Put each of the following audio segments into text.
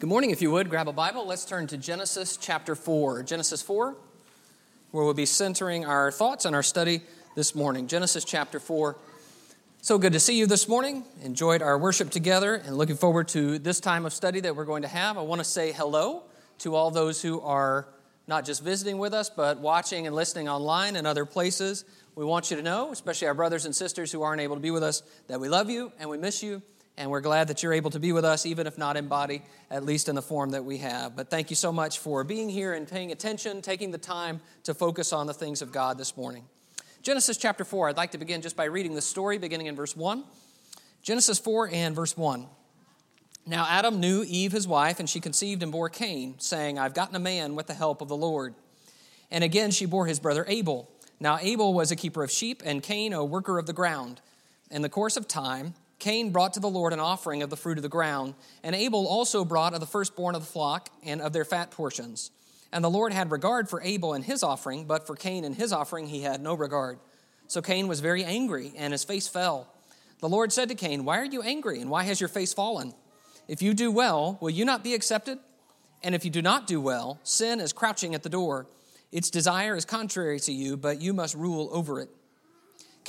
Good morning. If you would, grab a Bible. Let's turn to Genesis chapter 4. Genesis 4, where we'll be centering our thoughts and our study this morning. Genesis chapter 4. So good to see you this morning. Enjoyed our worship together and looking forward to this time of study that we're going to have. I want to say hello to all those who are not just visiting with us, but watching and listening online and other places. We want you to know, especially our brothers and sisters who aren't able to be with us, that we love you and we miss you and we're glad that you're able to be with us, even if not in body, at least in the form that we have. But thank you so much for being here and paying attention, taking the time to focus on the things of God this morning. Genesis chapter 4, I'd like to begin just by reading the story beginning in verse 1. Genesis 4 and verse 1. Now Adam knew Eve, his wife, and she conceived and bore Cain, saying, I've gotten a man with the help of the Lord. And again she bore his brother Abel. Now Abel was a keeper of sheep, and Cain a worker of the ground. In the course of time, Cain brought to the Lord an offering of the fruit of the ground, and Abel also brought of the firstborn of the flock and of their fat portions. And the Lord had regard for Abel and his offering, but for Cain and his offering he had no regard. So Cain was very angry, and his face fell. The Lord said to Cain, Why are you angry, and why has your face fallen? If you do well, will you not be accepted? And if you do not do well, sin is crouching at the door. Its desire is contrary to you, but you must rule over it.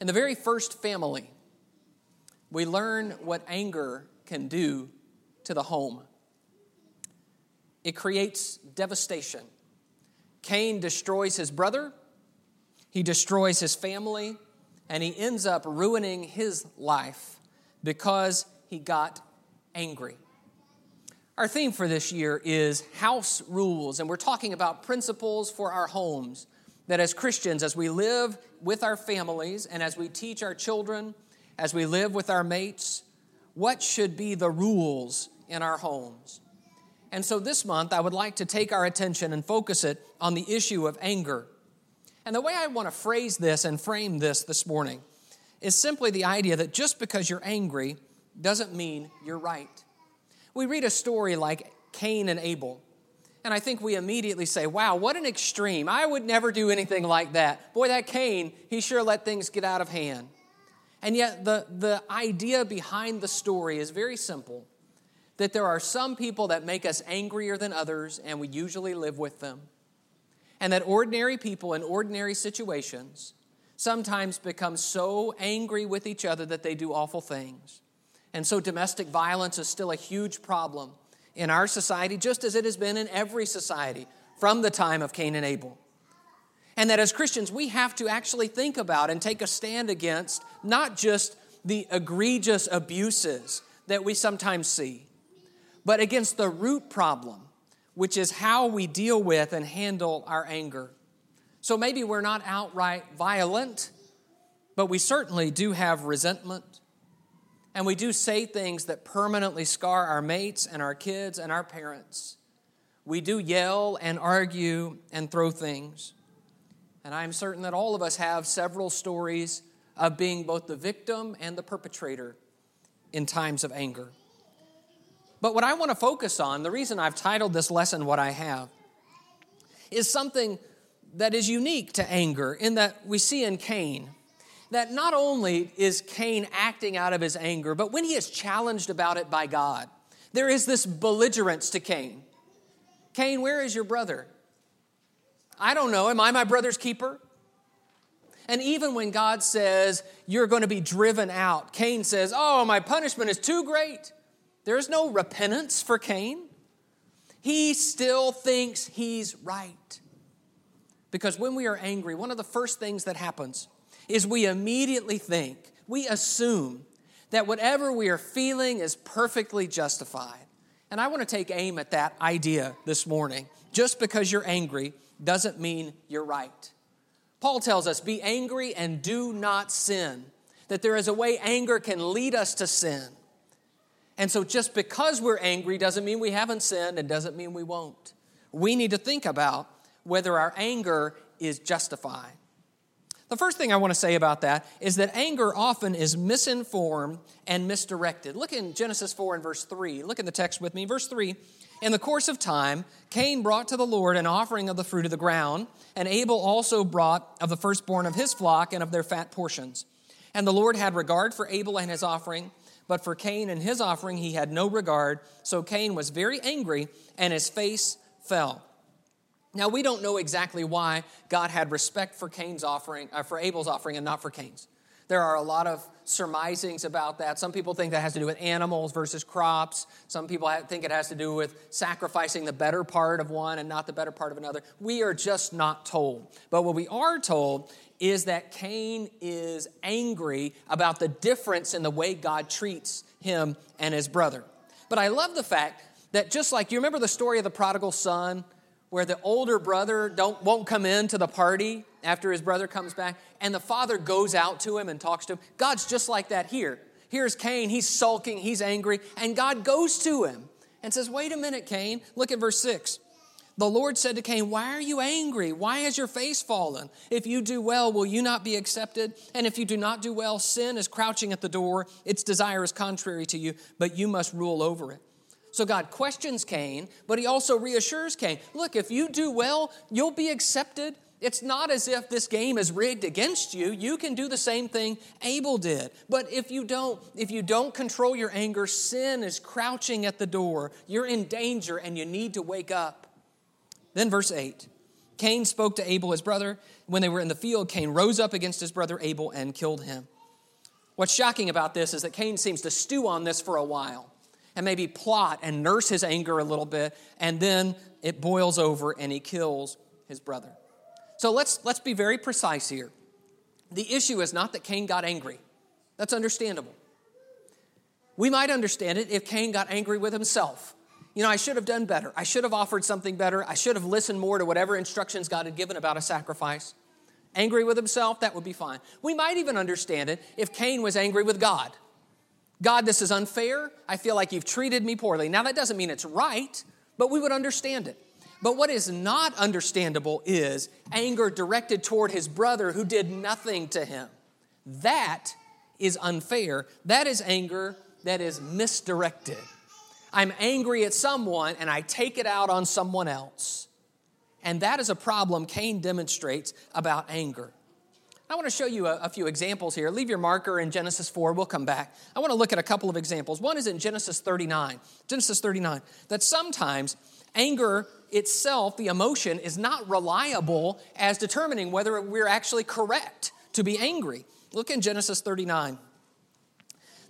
In the very first family, we learn what anger can do to the home. It creates devastation. Cain destroys his brother, he destroys his family, and he ends up ruining his life because he got angry. Our theme for this year is house rules, and we're talking about principles for our homes that as Christians, as we live with our families and as we teach our children, as we live with our mates, what should be the rules in our homes? And so this month, I would like to take our attention and focus it on the issue of anger. And the way I want to phrase this and frame this this morning is simply the idea that just because you're angry doesn't mean you're right. We read a story like Cain and Abel. And I think we immediately say, wow, what an extreme. I would never do anything like that. Boy, that Cain, he sure let things get out of hand. And yet, the, the idea behind the story is very simple that there are some people that make us angrier than others, and we usually live with them. And that ordinary people in ordinary situations sometimes become so angry with each other that they do awful things. And so, domestic violence is still a huge problem in our society, just as it has been in every society from the time of Cain and Abel. And that as Christians, we have to actually think about and take a stand against not just the egregious abuses that we sometimes see, but against the root problem, which is how we deal with and handle our anger. So maybe we're not outright violent, but we certainly do have resentment and we do say things that permanently scar our mates and our kids and our parents. We do yell and argue and throw things. And I'm certain that all of us have several stories of being both the victim and the perpetrator in times of anger. But what I want to focus on, the reason I've titled this lesson what I have, is something that is unique to anger in that we see in Cain that not only is Cain acting out of his anger, but when he is challenged about it by God, there is this belligerence to Cain. Cain, where is your brother? I don't know. Am I my brother's keeper? And even when God says, You're going to be driven out, Cain says, Oh, my punishment is too great. There is no repentance for Cain. He still thinks he's right. Because when we are angry, one of the first things that happens is we immediately think, we assume that whatever we are feeling is perfectly justified. And I want to take aim at that idea this morning. Just because you're angry doesn't mean you're right. Paul tells us, be angry and do not sin. That there is a way anger can lead us to sin. And so just because we're angry doesn't mean we haven't sinned and doesn't mean we won't. We need to think about whether our anger is justified. The first thing I want to say about that is that anger often is misinformed and misdirected. Look in Genesis 4 and verse 3. Look in the text with me. Verse 3 In the course of time, Cain brought to the Lord an offering of the fruit of the ground, and Abel also brought of the firstborn of his flock and of their fat portions. And the Lord had regard for Abel and his offering, but for Cain and his offering he had no regard. So Cain was very angry, and his face fell. Now, we don't know exactly why God had respect for Cain's offering, uh, for Abel's offering, and not for Cain's. There are a lot of surmisings about that. Some people think that has to do with animals versus crops. Some people think it has to do with sacrificing the better part of one and not the better part of another. We are just not told. But what we are told is that Cain is angry about the difference in the way God treats him and his brother. But I love the fact that just like you remember the story of the prodigal son where the older brother don't, won't come in to the party after his brother comes back, and the father goes out to him and talks to him. God's just like that here. Here's Cain, he's sulking, he's angry, and God goes to him and says, Wait a minute, Cain. Look at verse 6. The Lord said to Cain, Why are you angry? Why has your face fallen? If you do well, will you not be accepted? And if you do not do well, sin is crouching at the door. Its desire is contrary to you, but you must rule over it. So God questions Cain, but he also reassures Cain look, if you do well, you'll be accepted. It's not as if this game is rigged against you. You can do the same thing Abel did. But if you don't, if you don't control your anger, sin is crouching at the door. You're in danger and you need to wake up. Then verse 8. Cain spoke to Abel, his brother. When they were in the field, Cain rose up against his brother Abel and killed him. What's shocking about this is that Cain seems to stew on this for a while and maybe plot and nurse his anger a little bit, and then it boils over and he kills his brother. So let's, let's be very precise here. The issue is not that Cain got angry, that's understandable. We might understand it if Cain got angry with himself. You know, I should have done better. I should have offered something better. I should have listened more to whatever instructions God had given about a sacrifice. Angry with himself, that would be fine. We might even understand it if Cain was angry with God. God, this is unfair. I feel like you've treated me poorly. Now, that doesn't mean it's right, but we would understand it. But what is not understandable is anger directed toward his brother who did nothing to him. That is unfair. That is anger that is misdirected. I'm angry at someone and I take it out on someone else. And that is a problem Cain demonstrates about anger. I want to show you a, a, few examples here. Leave your marker in Genesis 4. We'll come back. I want to look at a couple of examples. One is in Genesis 39. Genesis 39, that sometimes anger itself, the emotion, is not reliable as determining whether we're actually correct to be angry. Look in Genesis 39.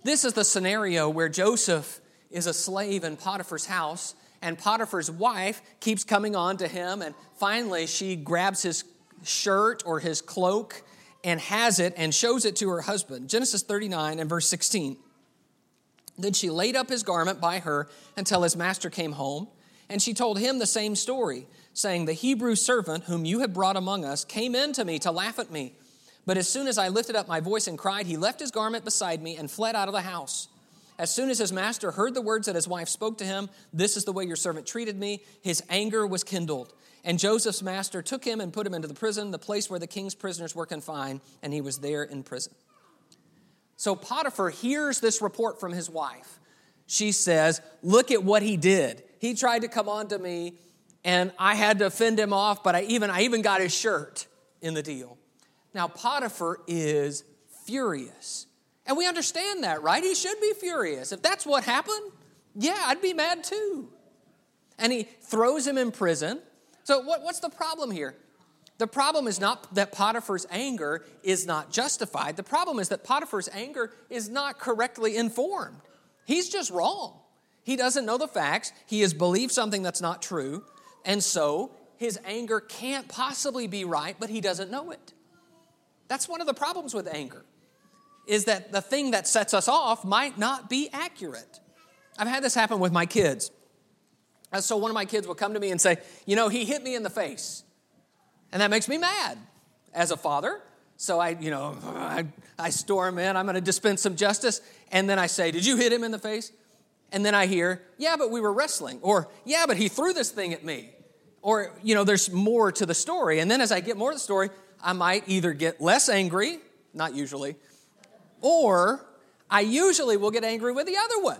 This is the scenario where Joseph is a slave in Potiphar's house, and Potiphar's wife keeps coming on to him, and finally she grabs his shirt or his cloak and has it and shows it to her husband. Genesis 39 and verse 16. Then she laid up his garment by her until his master came home, and she told him the same story, saying, The Hebrew servant whom you have brought among us came in to me to laugh at me. But as soon as I lifted up my voice and cried, he left his garment beside me and fled out of the house. As soon as his master heard the words that his wife spoke to him, This is the way your servant treated me, his anger was kindled. And Joseph's master took him and put him into the prison, the place where the king's prisoners were confined, and he was there in prison. So Potiphar hears this report from his wife. She says, Look at what he did. He tried to come on to me, and I had to fend him off, but I even, I even got his shirt in the deal. Now, Potiphar is furious. And we understand that, right? He should be furious. If that's what happened, yeah, I'd be mad too. And he throws him in prison. So, what, what's the problem here? The problem is not that Potiphar's anger is not justified. The problem is that Potiphar's anger is not correctly informed. He's just wrong. He doesn't know the facts. He has believed something that's not true. And so his anger can't possibly be right, but he doesn't know it. That's one of the problems with anger, is that the thing that sets us off might not be accurate. I've had this happen with my kids. So one of my kids will come to me and say, You know, he hit me in the face. And that makes me mad as a father. So I, you know, I, I storm in, I'm going to dispense some justice. And then I say, Did you hit him in the face? And then I hear, yeah, but we were wrestling. Or, yeah, but he threw this thing at me. Or, you know, there's more to the story. And then as I get more to the story, I might either get less angry, not usually, or I usually will get angry with the other one.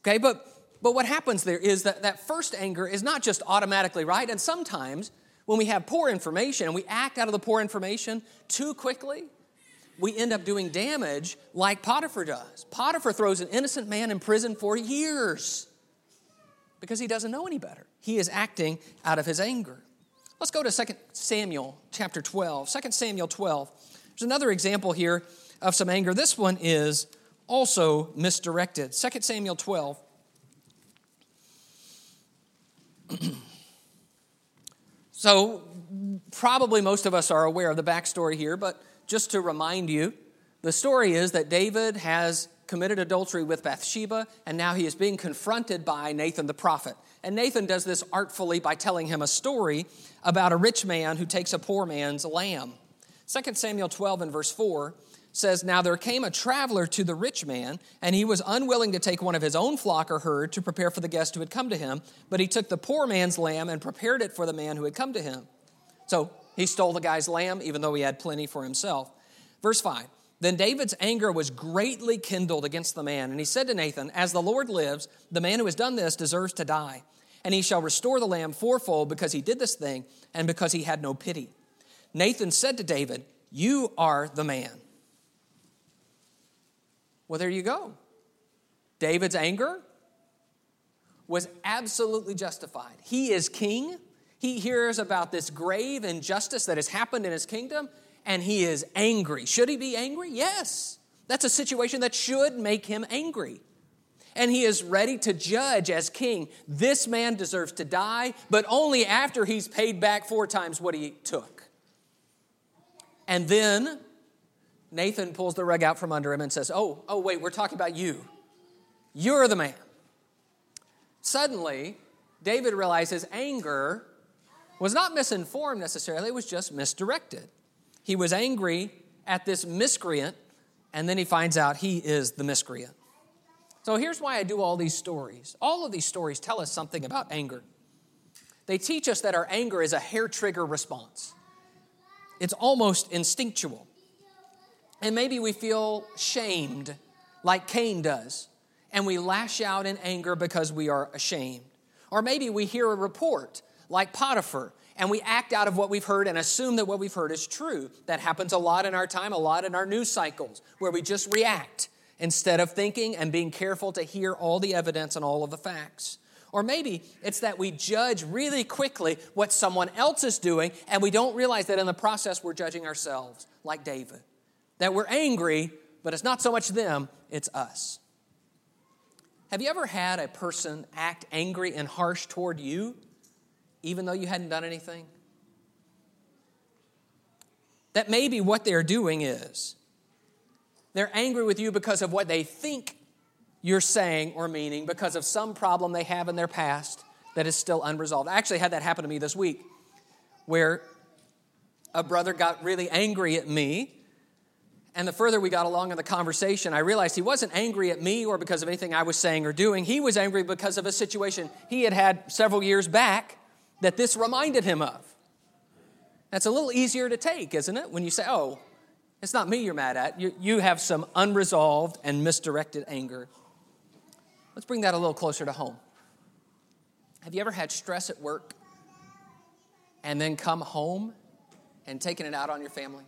Okay, but but what happens there is that that first anger is not just automatically right, and sometimes when we have poor information and we act out of the poor information too quickly, we end up doing damage like Potiphar does. Potiphar throws an innocent man in prison for years because he doesn't know any better. He is acting out of his anger. Let's go to 2 Samuel chapter 12. 2 Samuel 12. There's another example here of some anger. This one is also misdirected. 2 Samuel 12. so, probably most of us are aware of the backstory here, but just to remind you, the story is that David has committed adultery with Bathsheba, and now he is being confronted by Nathan the prophet. And Nathan does this artfully by telling him a story about a rich man who takes a poor man's lamb. 2 Samuel 12 and verse 4 says, Now there came a traveler to the rich man, and he was unwilling to take one of his own flock or herd to prepare for the guest who had come to him, but he took the poor man's lamb and prepared it for the man who had come to him. So he stole the guy's lamb, even though he had plenty for himself. Verse 5 Then David's anger was greatly kindled against the man, and he said to Nathan, As the Lord lives, the man who has done this deserves to die. And he shall restore the lamb fourfold because he did this thing and because he had no pity. Nathan said to David, You are the man. Well, there you go. David's anger was absolutely justified. He is king. He hears about this grave injustice that has happened in his kingdom, and he is angry. Should he be angry? Yes. That's a situation that should make him angry. And he is ready to judge as king. This man deserves to die, but only after he's paid back four times what he took. And then Nathan pulls the rug out from under him and says, Oh, oh, wait, we're talking about you. You're the man. Suddenly, David realizes anger was not misinformed necessarily, it was just misdirected. He was angry at this miscreant, and then he finds out he is the miscreant. So here's why I do all these stories. All of these stories tell us something about anger. They teach us that our anger is a hair trigger response, it's almost instinctual. And maybe we feel shamed, like Cain does, and we lash out in anger because we are ashamed. Or maybe we hear a report, like Potiphar, and we act out of what we've heard and assume that what we've heard is true. That happens a lot in our time, a lot in our news cycles, where we just react instead of thinking and being careful to hear all the evidence and all of the facts. Or maybe it's that we judge really quickly what someone else is doing, and we don't realize that in the process we're judging ourselves, like David. That we're angry, but it's not so much them, it's us. Have you ever had a person act angry and harsh toward you even though you hadn't done anything? That maybe what they're doing is they're angry with you because of what they think you're saying or meaning, because of some problem they have in their past that is still unresolved. I actually had that happen to me this week where a brother got really angry at me. And the further we got along in the conversation, I realized he wasn't angry at me or because of anything I was saying or doing. He was angry because of a situation he had had several years back that this reminded him of. That's a little easier to take, isn't it? When you say, oh, it's not me you're mad at. You, you have some unresolved and misdirected anger. Let's bring that a little closer to home. Have you ever had stress at work and then come home and taken it out on your family?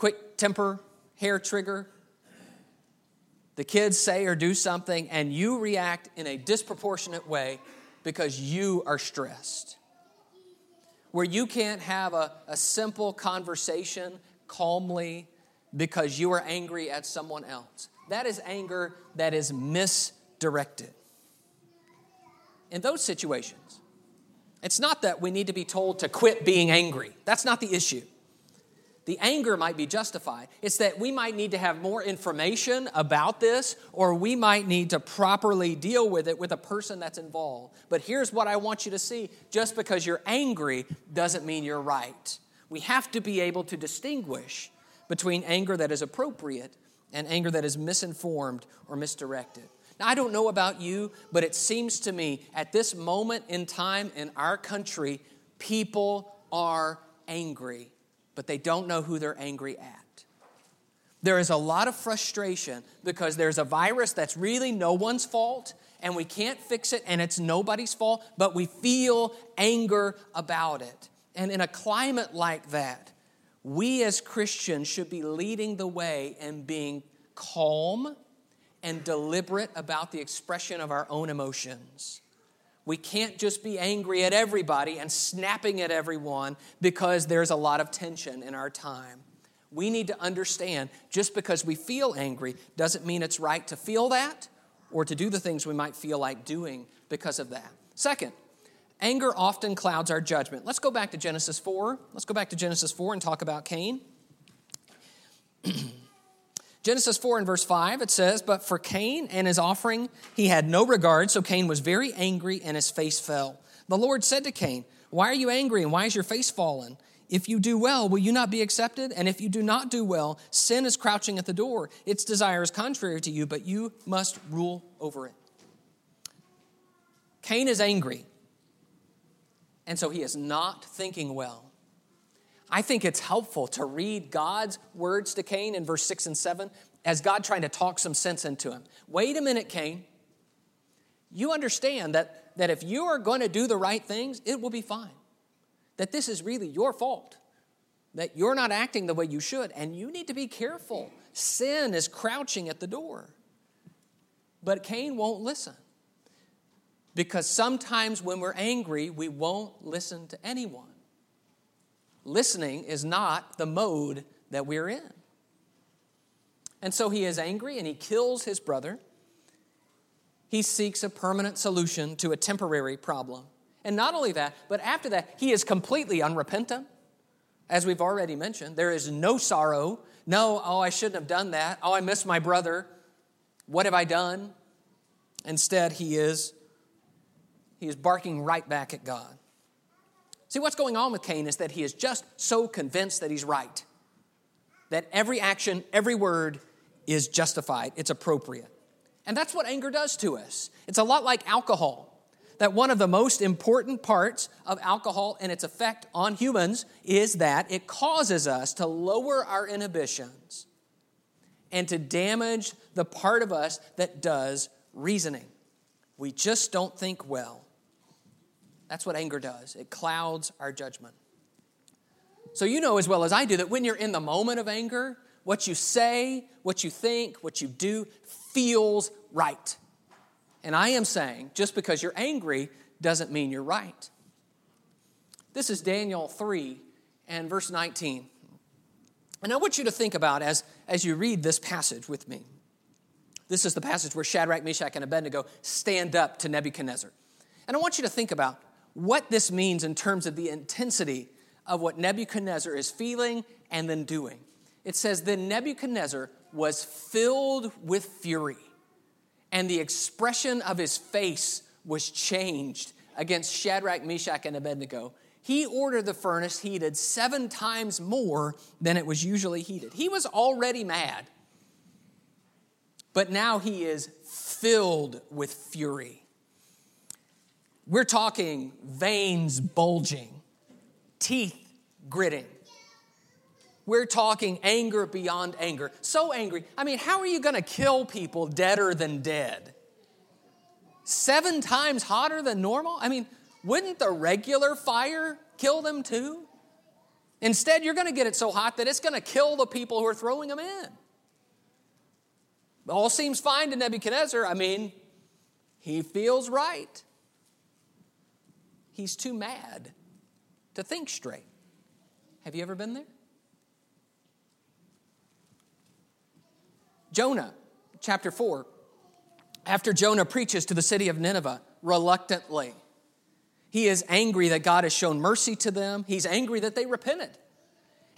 Quick temper, hair trigger. The kids say or do something, and you react in a disproportionate way because you are stressed. Where you can't have a, a simple conversation calmly because you are angry at someone else. That is anger that is misdirected. In those situations, it's not that we need to be told to quit being angry. That's not the issue the anger might be justified. It's that we might need to have more information about this, or we might need to properly deal with it with a person that's involved. But here's what I want you to see just because you're angry doesn't mean you're right. We have to be able to distinguish between anger that is appropriate and anger that is misinformed or misdirected. Now, I don't know about you, but it seems to me at this moment in time in our country, people are angry, but they don't know who they're angry at. There is a lot of frustration because there's a virus that's really no one's fault and we can't fix it and it's nobody's fault, but we feel anger about it. And in a climate like that, we as Christians should be leading the way and being calm and deliberate about the expression of our own emotions. We can't just be angry at everybody and snapping at everyone because there's a lot of tension in our time. We need to understand just because we feel angry doesn't mean it's right to feel that or to do the things we might feel like doing because of that. Second, anger often clouds our judgment. Let's go back to Genesis 4. Let's go back to Genesis 4 and talk about Cain. Genesis 4 and verse 5, it says, But for Cain and his offering, he had no regard, so Cain was very angry and his face fell. The Lord said to Cain, Why are you angry and why is your face fallen? If you do well, will you not be accepted? And if you do not do well, sin is crouching at the door. Its desire is contrary to you, but you must rule over it. Cain is angry, and so he is not thinking well. I think it's helpful to read God's words to Cain in verse 6 and 7 as God trying to talk some sense into him. Wait a minute, Cain. You understand that, that if you are going to do the right things, it will be fine. That this is really your fault. That you're not acting the way you should, and you need to be careful. Sin is crouching at the door. But Cain won't listen. Because sometimes when we're angry, we won't listen to anyone listening is not the mode that we're in. And so he is angry and he kills his brother. He seeks a permanent solution to a temporary problem. And not only that, but after that, he is completely unrepentant. As we've already mentioned, there is no sorrow. No, oh, I shouldn't have done that. Oh, I missed my brother. What have I done? Instead, he is he is barking right back at God. See, what's going on with Cain is that he is just so convinced that he's right, that every action, every word is justified, it's appropriate. And that's what anger does to us. It's a lot like alcohol. That one of the most important parts of alcohol and its effect on humans is that it causes us to lower our inhibitions and to damage the part of us that does reasoning. We just don't think well. That's what anger does, it clouds our judgment. So, you know as well as I do that when you're in the moment of anger, what you say, what you think, what you do feels right. And I am saying just because you're angry doesn't mean you're right. This is Daniel 3 and verse 19. And I want you to think about as, as you read this passage with me. This is the passage where Shadrach, Meshach, and Abednego stand up to Nebuchadnezzar. And I want you to think about what this means in terms of the intensity of what Nebuchadnezzar is feeling and then doing. It says, Then Nebuchadnezzar was filled with fury, and the expression of his face was changed against Shadrach, Meshach, and Abednego. He ordered the furnace heated seven times more than it was usually heated. He was already mad, but now he is filled with fury. We're talking veins bulging, teeth gritting. We're talking anger beyond anger. So angry. I mean, how are you going to kill people deader than dead? Seven times hotter than normal? I mean, wouldn't the regular fire kill them too? Instead, you're going to get it so hot that it's going to kill the people who are throwing them in. All seems fine to Nebuchadnezzar. I mean, he feels right. He's too mad to think straight. Have you ever been there? Jonah, chapter 4. After Jonah preaches to the city of Nineveh reluctantly, he is angry that God has shown mercy to them. He's angry that they repented.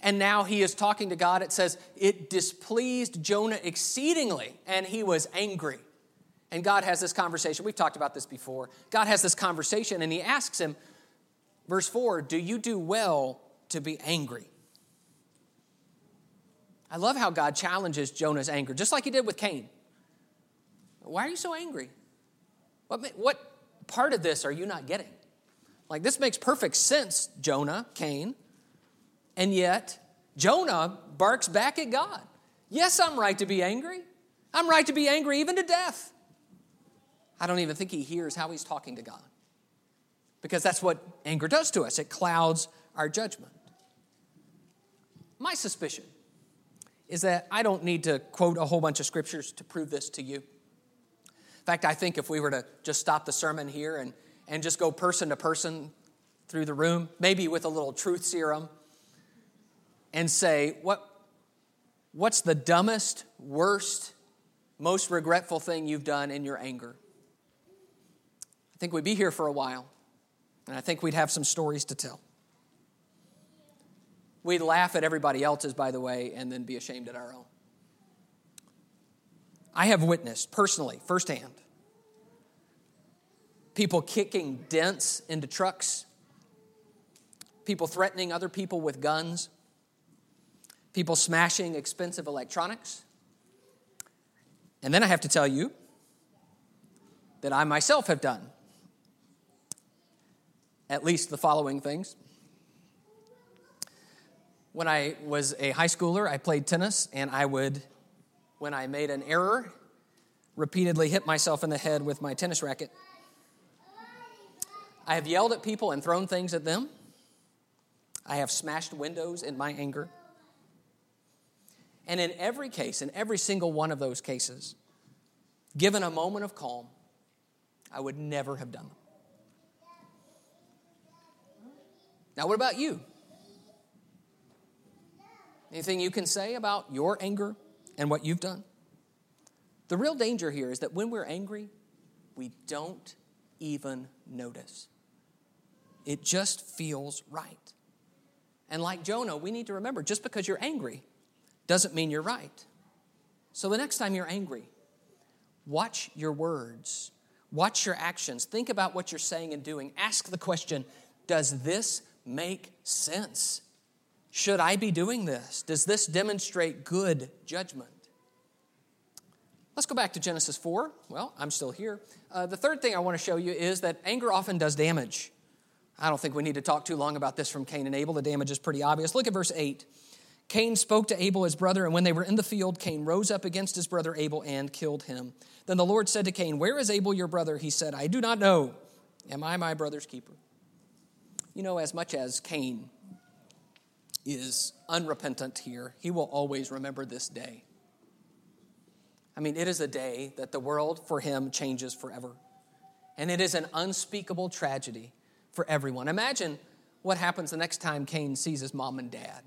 And now he is talking to God. It says, It displeased Jonah exceedingly, and he was angry. And God has this conversation. We've talked about this before. God has this conversation and he asks him, verse 4, Do you do well to be angry? I love how God challenges Jonah's anger, just like he did with Cain. Why are you so angry? What, what part of this are you not getting? Like, this makes perfect sense, Jonah, Cain. And yet, Jonah barks back at God. Yes, I'm right to be angry. I'm right to be angry even to death. I don't even think he hears how he's talking to God. Because that's what anger does to us, it clouds our judgment. My suspicion is that I don't need to quote a whole bunch of scriptures to prove this to you. In fact, I think if we were to just stop the sermon here and, and just go person to person through the room, maybe with a little truth serum, and say, what, what's the dumbest, worst, most regretful thing you've done in your anger? I think we'd be here for a while, and I think we'd have some stories to tell. We'd laugh at everybody else's, by the way, and then be ashamed at our own. I have witnessed personally, firsthand, people kicking dents into trucks, people threatening other people with guns, people smashing expensive electronics. And then I have to tell you that I myself have done at least the following things. When I was a high schooler, I played tennis, and I would when I made an error, repeatedly hit myself in the head with my tennis racket. I have yelled at people and thrown things at them. I have smashed windows in my anger. And in every case, in every single one of those cases, given a moment of calm, I would never have done them. Now, what about you? Anything you can say about your anger and what you've done. The real danger here is that when we're angry, we don't even notice. It just feels right. And like Jonah, we need to remember just because you're angry doesn't mean you're right. So the next time you're angry, watch your words, watch your actions, think about what you're saying and doing. Ask the question Does this make sense? Should I be doing this? Does this demonstrate good judgment? Let's go back to Genesis 4. Well, I'm still here. Uh, the third thing I want to show you is that anger often does damage. I don't think we need to talk too long about this from Cain and Abel. The damage is pretty obvious. Look at verse 8. Cain spoke to Abel, his brother, and when they were in the field, Cain rose up against his brother Abel and killed him. Then the Lord said to Cain, Where is Abel your brother? He said, I do not know. Am I my brother's keeper? You know, as much as Cain is unrepentant here, he will always remember this day. I mean, it is a day that the world for him changes forever. And it is an unspeakable tragedy for everyone. Imagine what happens the next time Cain sees his mom and dad.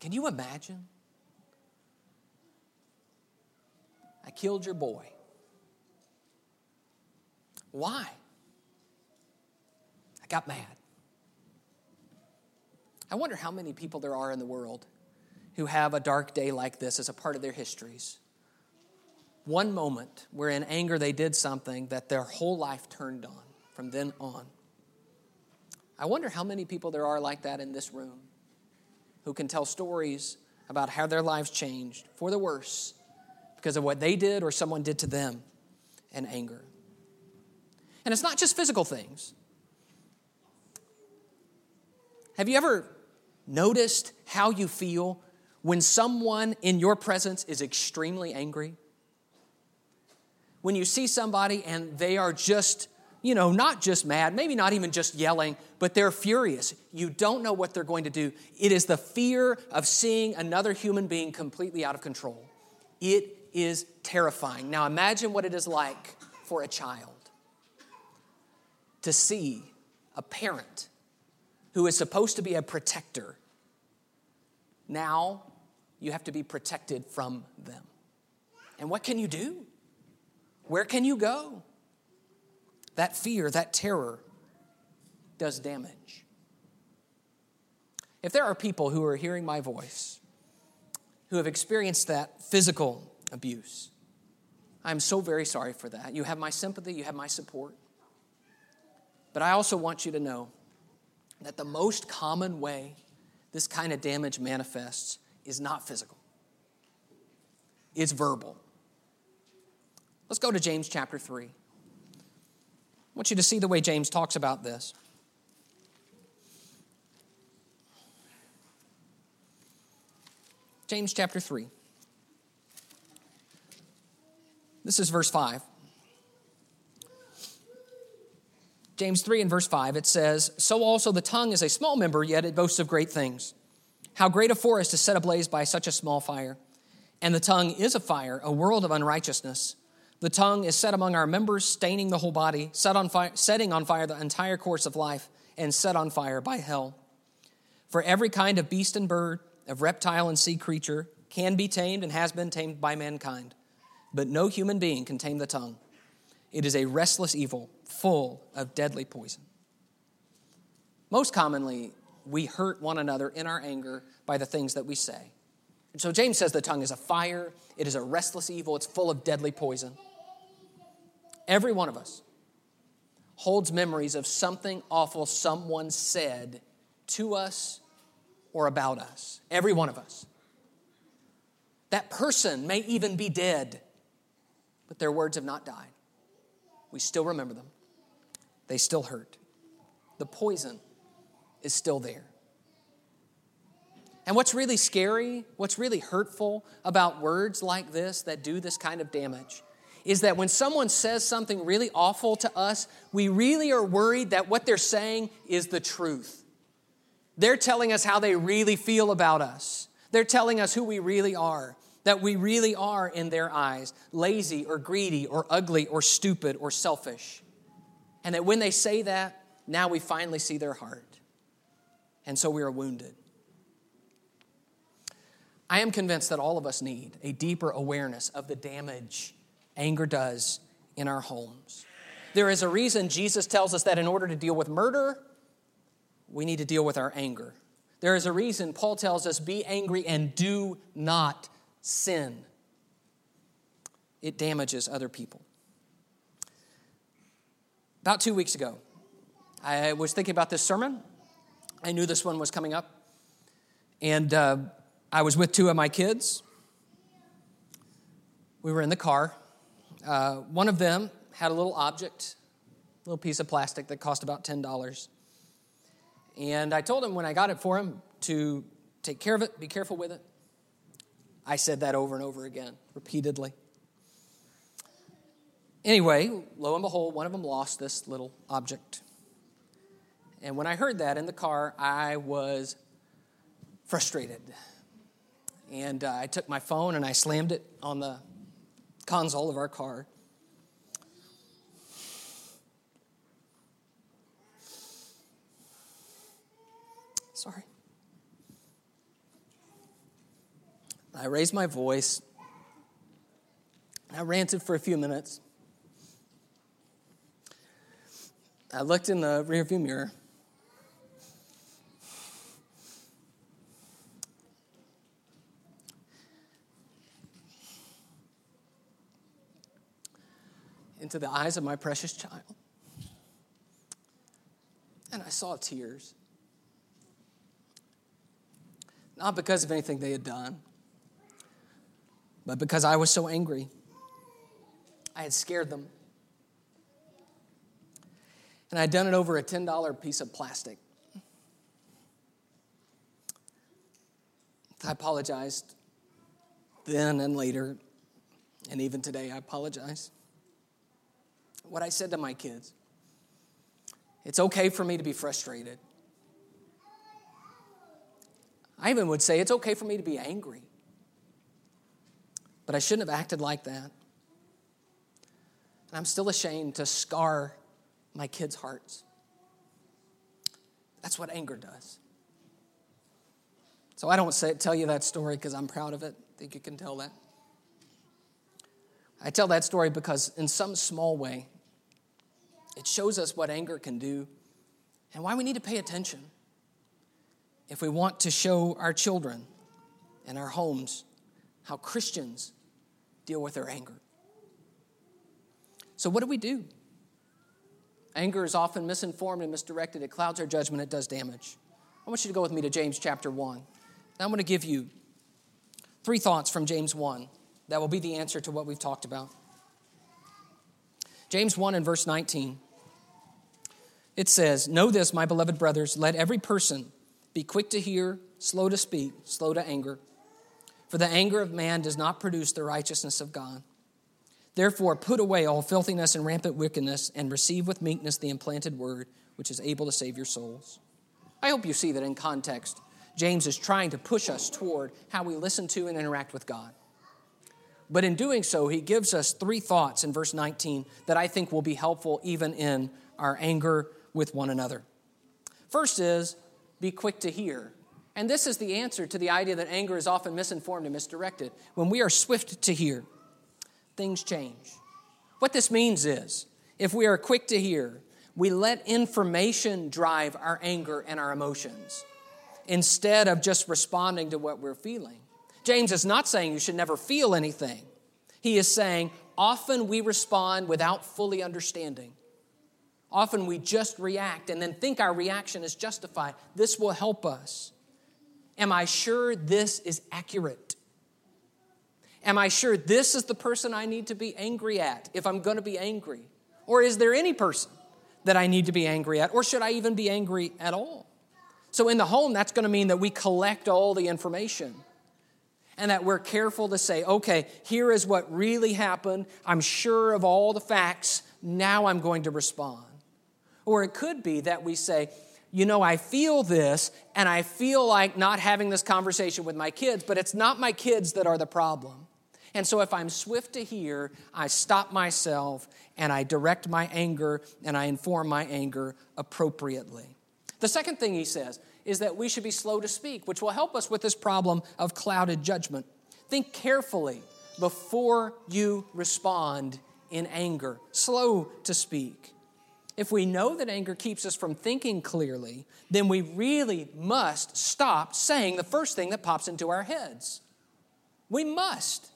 Can you imagine? I killed your boy. Why? Got mad. I wonder how many people there are in the world who have a dark day like this as a part of their histories. One moment where in anger they did something that their whole life turned on from then on. I wonder how many people there are like that in this room who can tell stories about how their lives changed for the worse because of what they did or someone did to them in anger. And it's not just physical things. Have you ever noticed how you feel when someone in your presence is extremely angry? When you see somebody and they are just, you know, not just mad, maybe not even just yelling, but they're furious. You don't know what they're going to do. It is the fear of seeing another human being completely out of control. It is terrifying. Now imagine what it is like for a child to see a parent who is supposed to be a protector, now you have to be protected from them. And what can you do? Where can you go? That fear, that terror does damage. If there are people who are hearing my voice who have experienced that physical abuse, I'm so very sorry for that. You have my sympathy, you have my support. But I also want you to know that the most common way this kind of damage manifests is not physical, it's verbal. Let's go to James chapter 3. I want you to see the way James talks about this. James chapter 3. This is verse 5. James 3 and verse 5, it says, So also the tongue is a small member, yet it boasts of great things. How great a forest is set ablaze by such a small fire. And the tongue is a fire, a world of unrighteousness. The tongue is set among our members, staining the whole body, set on fire, setting on fire the entire course of life, and set on fire by hell. For every kind of beast and bird, of reptile and sea creature, can be tamed and has been tamed by mankind. But no human being can tame the tongue. It is a restless evil, full of deadly poison. Most commonly, we hurt one another in our anger by the things that we say. And so James says the tongue is a fire, it is a restless evil, it's full of deadly poison. Every one of us holds memories of something awful someone said to us or about us. Every one of us. That person may even be dead, but their words have not died. We still remember them, they still hurt. The poison is still there. And what's really scary, what's really hurtful about words like this that do this kind of damage is that when someone says something really awful to us, we really are worried that what they're saying is the truth. They're telling us how they really feel about us, they're telling us who we really are. That we really are, in their eyes, lazy or greedy or ugly or stupid or selfish. And that when they say that, now we finally see their heart. And so we are wounded. I am convinced that all of us need a deeper awareness of the damage anger does in our homes. There is a reason Jesus tells us that in order to deal with murder, we need to deal with our anger. There is a reason Paul tells us be angry and do not sin. It damages other people. About two weeks ago, I was thinking about this sermon. I knew this one was coming up. And uh, I was with two of my kids. We were in the car. Uh, one of them had a little object, a little piece of plastic that cost about $10. And I told him when I got it for him to take care of it, be careful with it. I said that over and over again, repeatedly. Anyway, lo and behold, one of them lost this little object. And when I heard that in the car, I was frustrated. And uh, I took my phone and I slammed it on the console of our car. Sorry. I raised my voice. I ranted for a few minutes. I looked in the rearview mirror. Into the eyes of my precious child. And I saw tears. Not because of anything they had done, but because I was so angry. I had scared them. And I'd done it over a $10 piece of plastic. I apologized then and later, and even today, I apologize. What I said to my kids it's okay for me to be frustrated. I even would say it's okay for me to be angry. But I shouldn't have acted like that. And I'm still ashamed to scar my kids' hearts. That's what anger does. So I don't say, tell you that story because I'm proud of it. I think you can tell that. I tell that story because, in some small way, it shows us what anger can do and why we need to pay attention if we want to show our children and our homes how Christians deal with their anger. So, what do we do? Anger is often misinformed and misdirected. It clouds our judgment, it does damage. I want you to go with me to James chapter 1. I'm going to give you Three thoughts from James 1 that will be the answer to what we've talked about. James 1 and verse 19. It says, Know this, my beloved brothers, let every person be quick to hear, slow to speak, slow to anger. For the anger of man does not produce the righteousness of God. Therefore, put away all filthiness and rampant wickedness, and receive with meekness the implanted word, which is able to save your souls. I hope you see that in context. James is trying to push us toward how we listen to and interact with God. But in doing so, he gives us three thoughts in verse 19 that I think will be helpful even in our anger with one another. First is be quick to hear. And this is the answer to the idea that anger is often misinformed and misdirected. When we are swift to hear, things change. What this means is if we are quick to hear, we let information drive our anger and our emotions instead of just responding to what we're feeling. James is not saying you should never feel anything. He is saying often we respond without fully understanding. Often we just react and then think our reaction is justified. This will help us. Am I sure this is accurate? Am I sure this is the person I need to be angry at if I'm going to be angry? Or is there any person that I need to be angry at? Or should I even be angry at all? So, in the home, that's going to mean that we collect all the information and that we're careful to say, okay, here is what really happened. I'm sure of all the facts. Now I'm going to respond. Or it could be that we say, you know, I feel this and I feel like not having this conversation with my kids, but it's not my kids that are the problem. And so if I'm swift to hear, I stop myself and I direct my anger and I inform my anger appropriately. The second thing he says is that we should be slow to speak, which will help us with this problem of clouded judgment. Think carefully before you respond in anger, slow to speak. If we know that anger keeps us from thinking clearly, then we really must stop saying the first thing that pops into our heads. We must,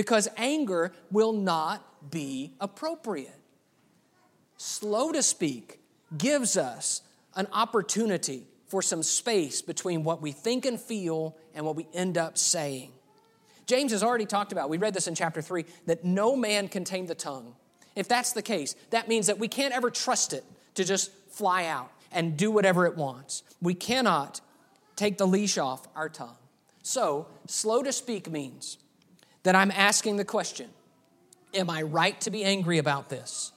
because anger will not be appropriate. Slow to speak gives us an opportunity for some space between what we think and feel and what we end up saying. James has already talked about, we read this in chapter 3, that no man can tame the tongue. If that's the case, that means that we can't ever trust it to just fly out and do whatever it wants. We cannot take the leash off our tongue. So, slow to speak means that I'm asking the question Am I right to be angry about this?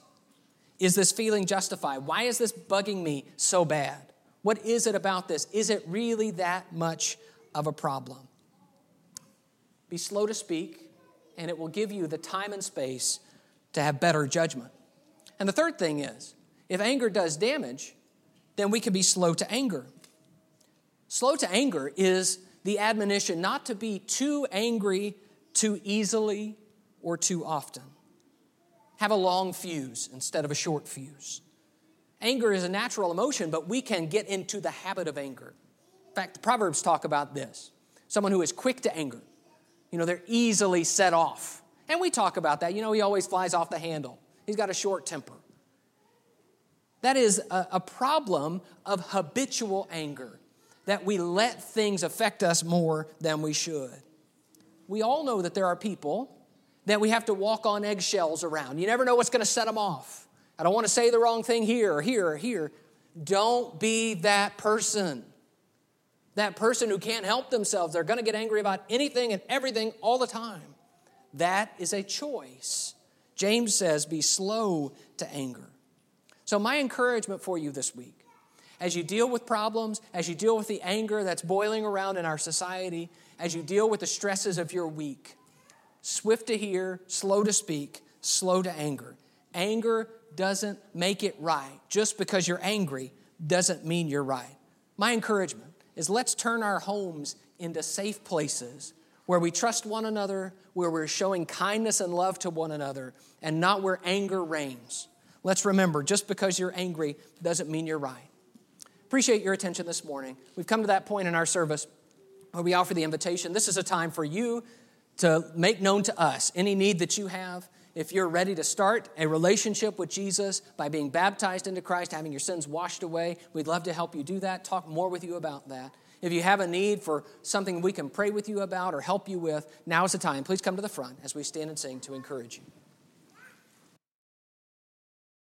Is this feeling justified? Why is this bugging me so bad? What is it about this? Is it really that much of a problem? Be slow to speak, and it will give you the time and space to have better judgment. And the third thing is if anger does damage, then we can be slow to anger. Slow to anger is the admonition not to be too angry too easily or too often. Have a long fuse instead of a short fuse. Anger is a natural emotion, but we can get into the habit of anger. In fact, the Proverbs talk about this someone who is quick to anger. You know, they're easily set off. And we talk about that. You know, he always flies off the handle, he's got a short temper. That is a, a problem of habitual anger, that we let things affect us more than we should. We all know that there are people that we have to walk on eggshells around. You never know what's going to set them off. I don't want to say the wrong thing here or here or here. Don't be that person. That person who can't help themselves. They're going to get angry about anything and everything all the time. That is a choice. James says, be slow to anger. So, my encouragement for you this week, as you deal with problems, as you deal with the anger that's boiling around in our society, as you deal with the stresses of your week, swift to hear, slow to speak, slow to anger. Anger doesn't make it right. Just because you're angry doesn't mean you're right. My encouragement is let's turn our homes into safe places where we trust one another, where we're showing kindness and love to one another, and not where anger reigns. Let's remember just because you're angry doesn't mean you're right. Appreciate your attention this morning. We've come to that point in our service where we offer the invitation. This is a time for you to make known to us any need that you have. If you're ready to start a relationship with Jesus by being baptized into Christ, having your sins washed away, we'd love to help you do that, talk more with you about that. If you have a need for something we can pray with you about or help you with, now is the time. Please come to the front as we stand and sing to encourage you.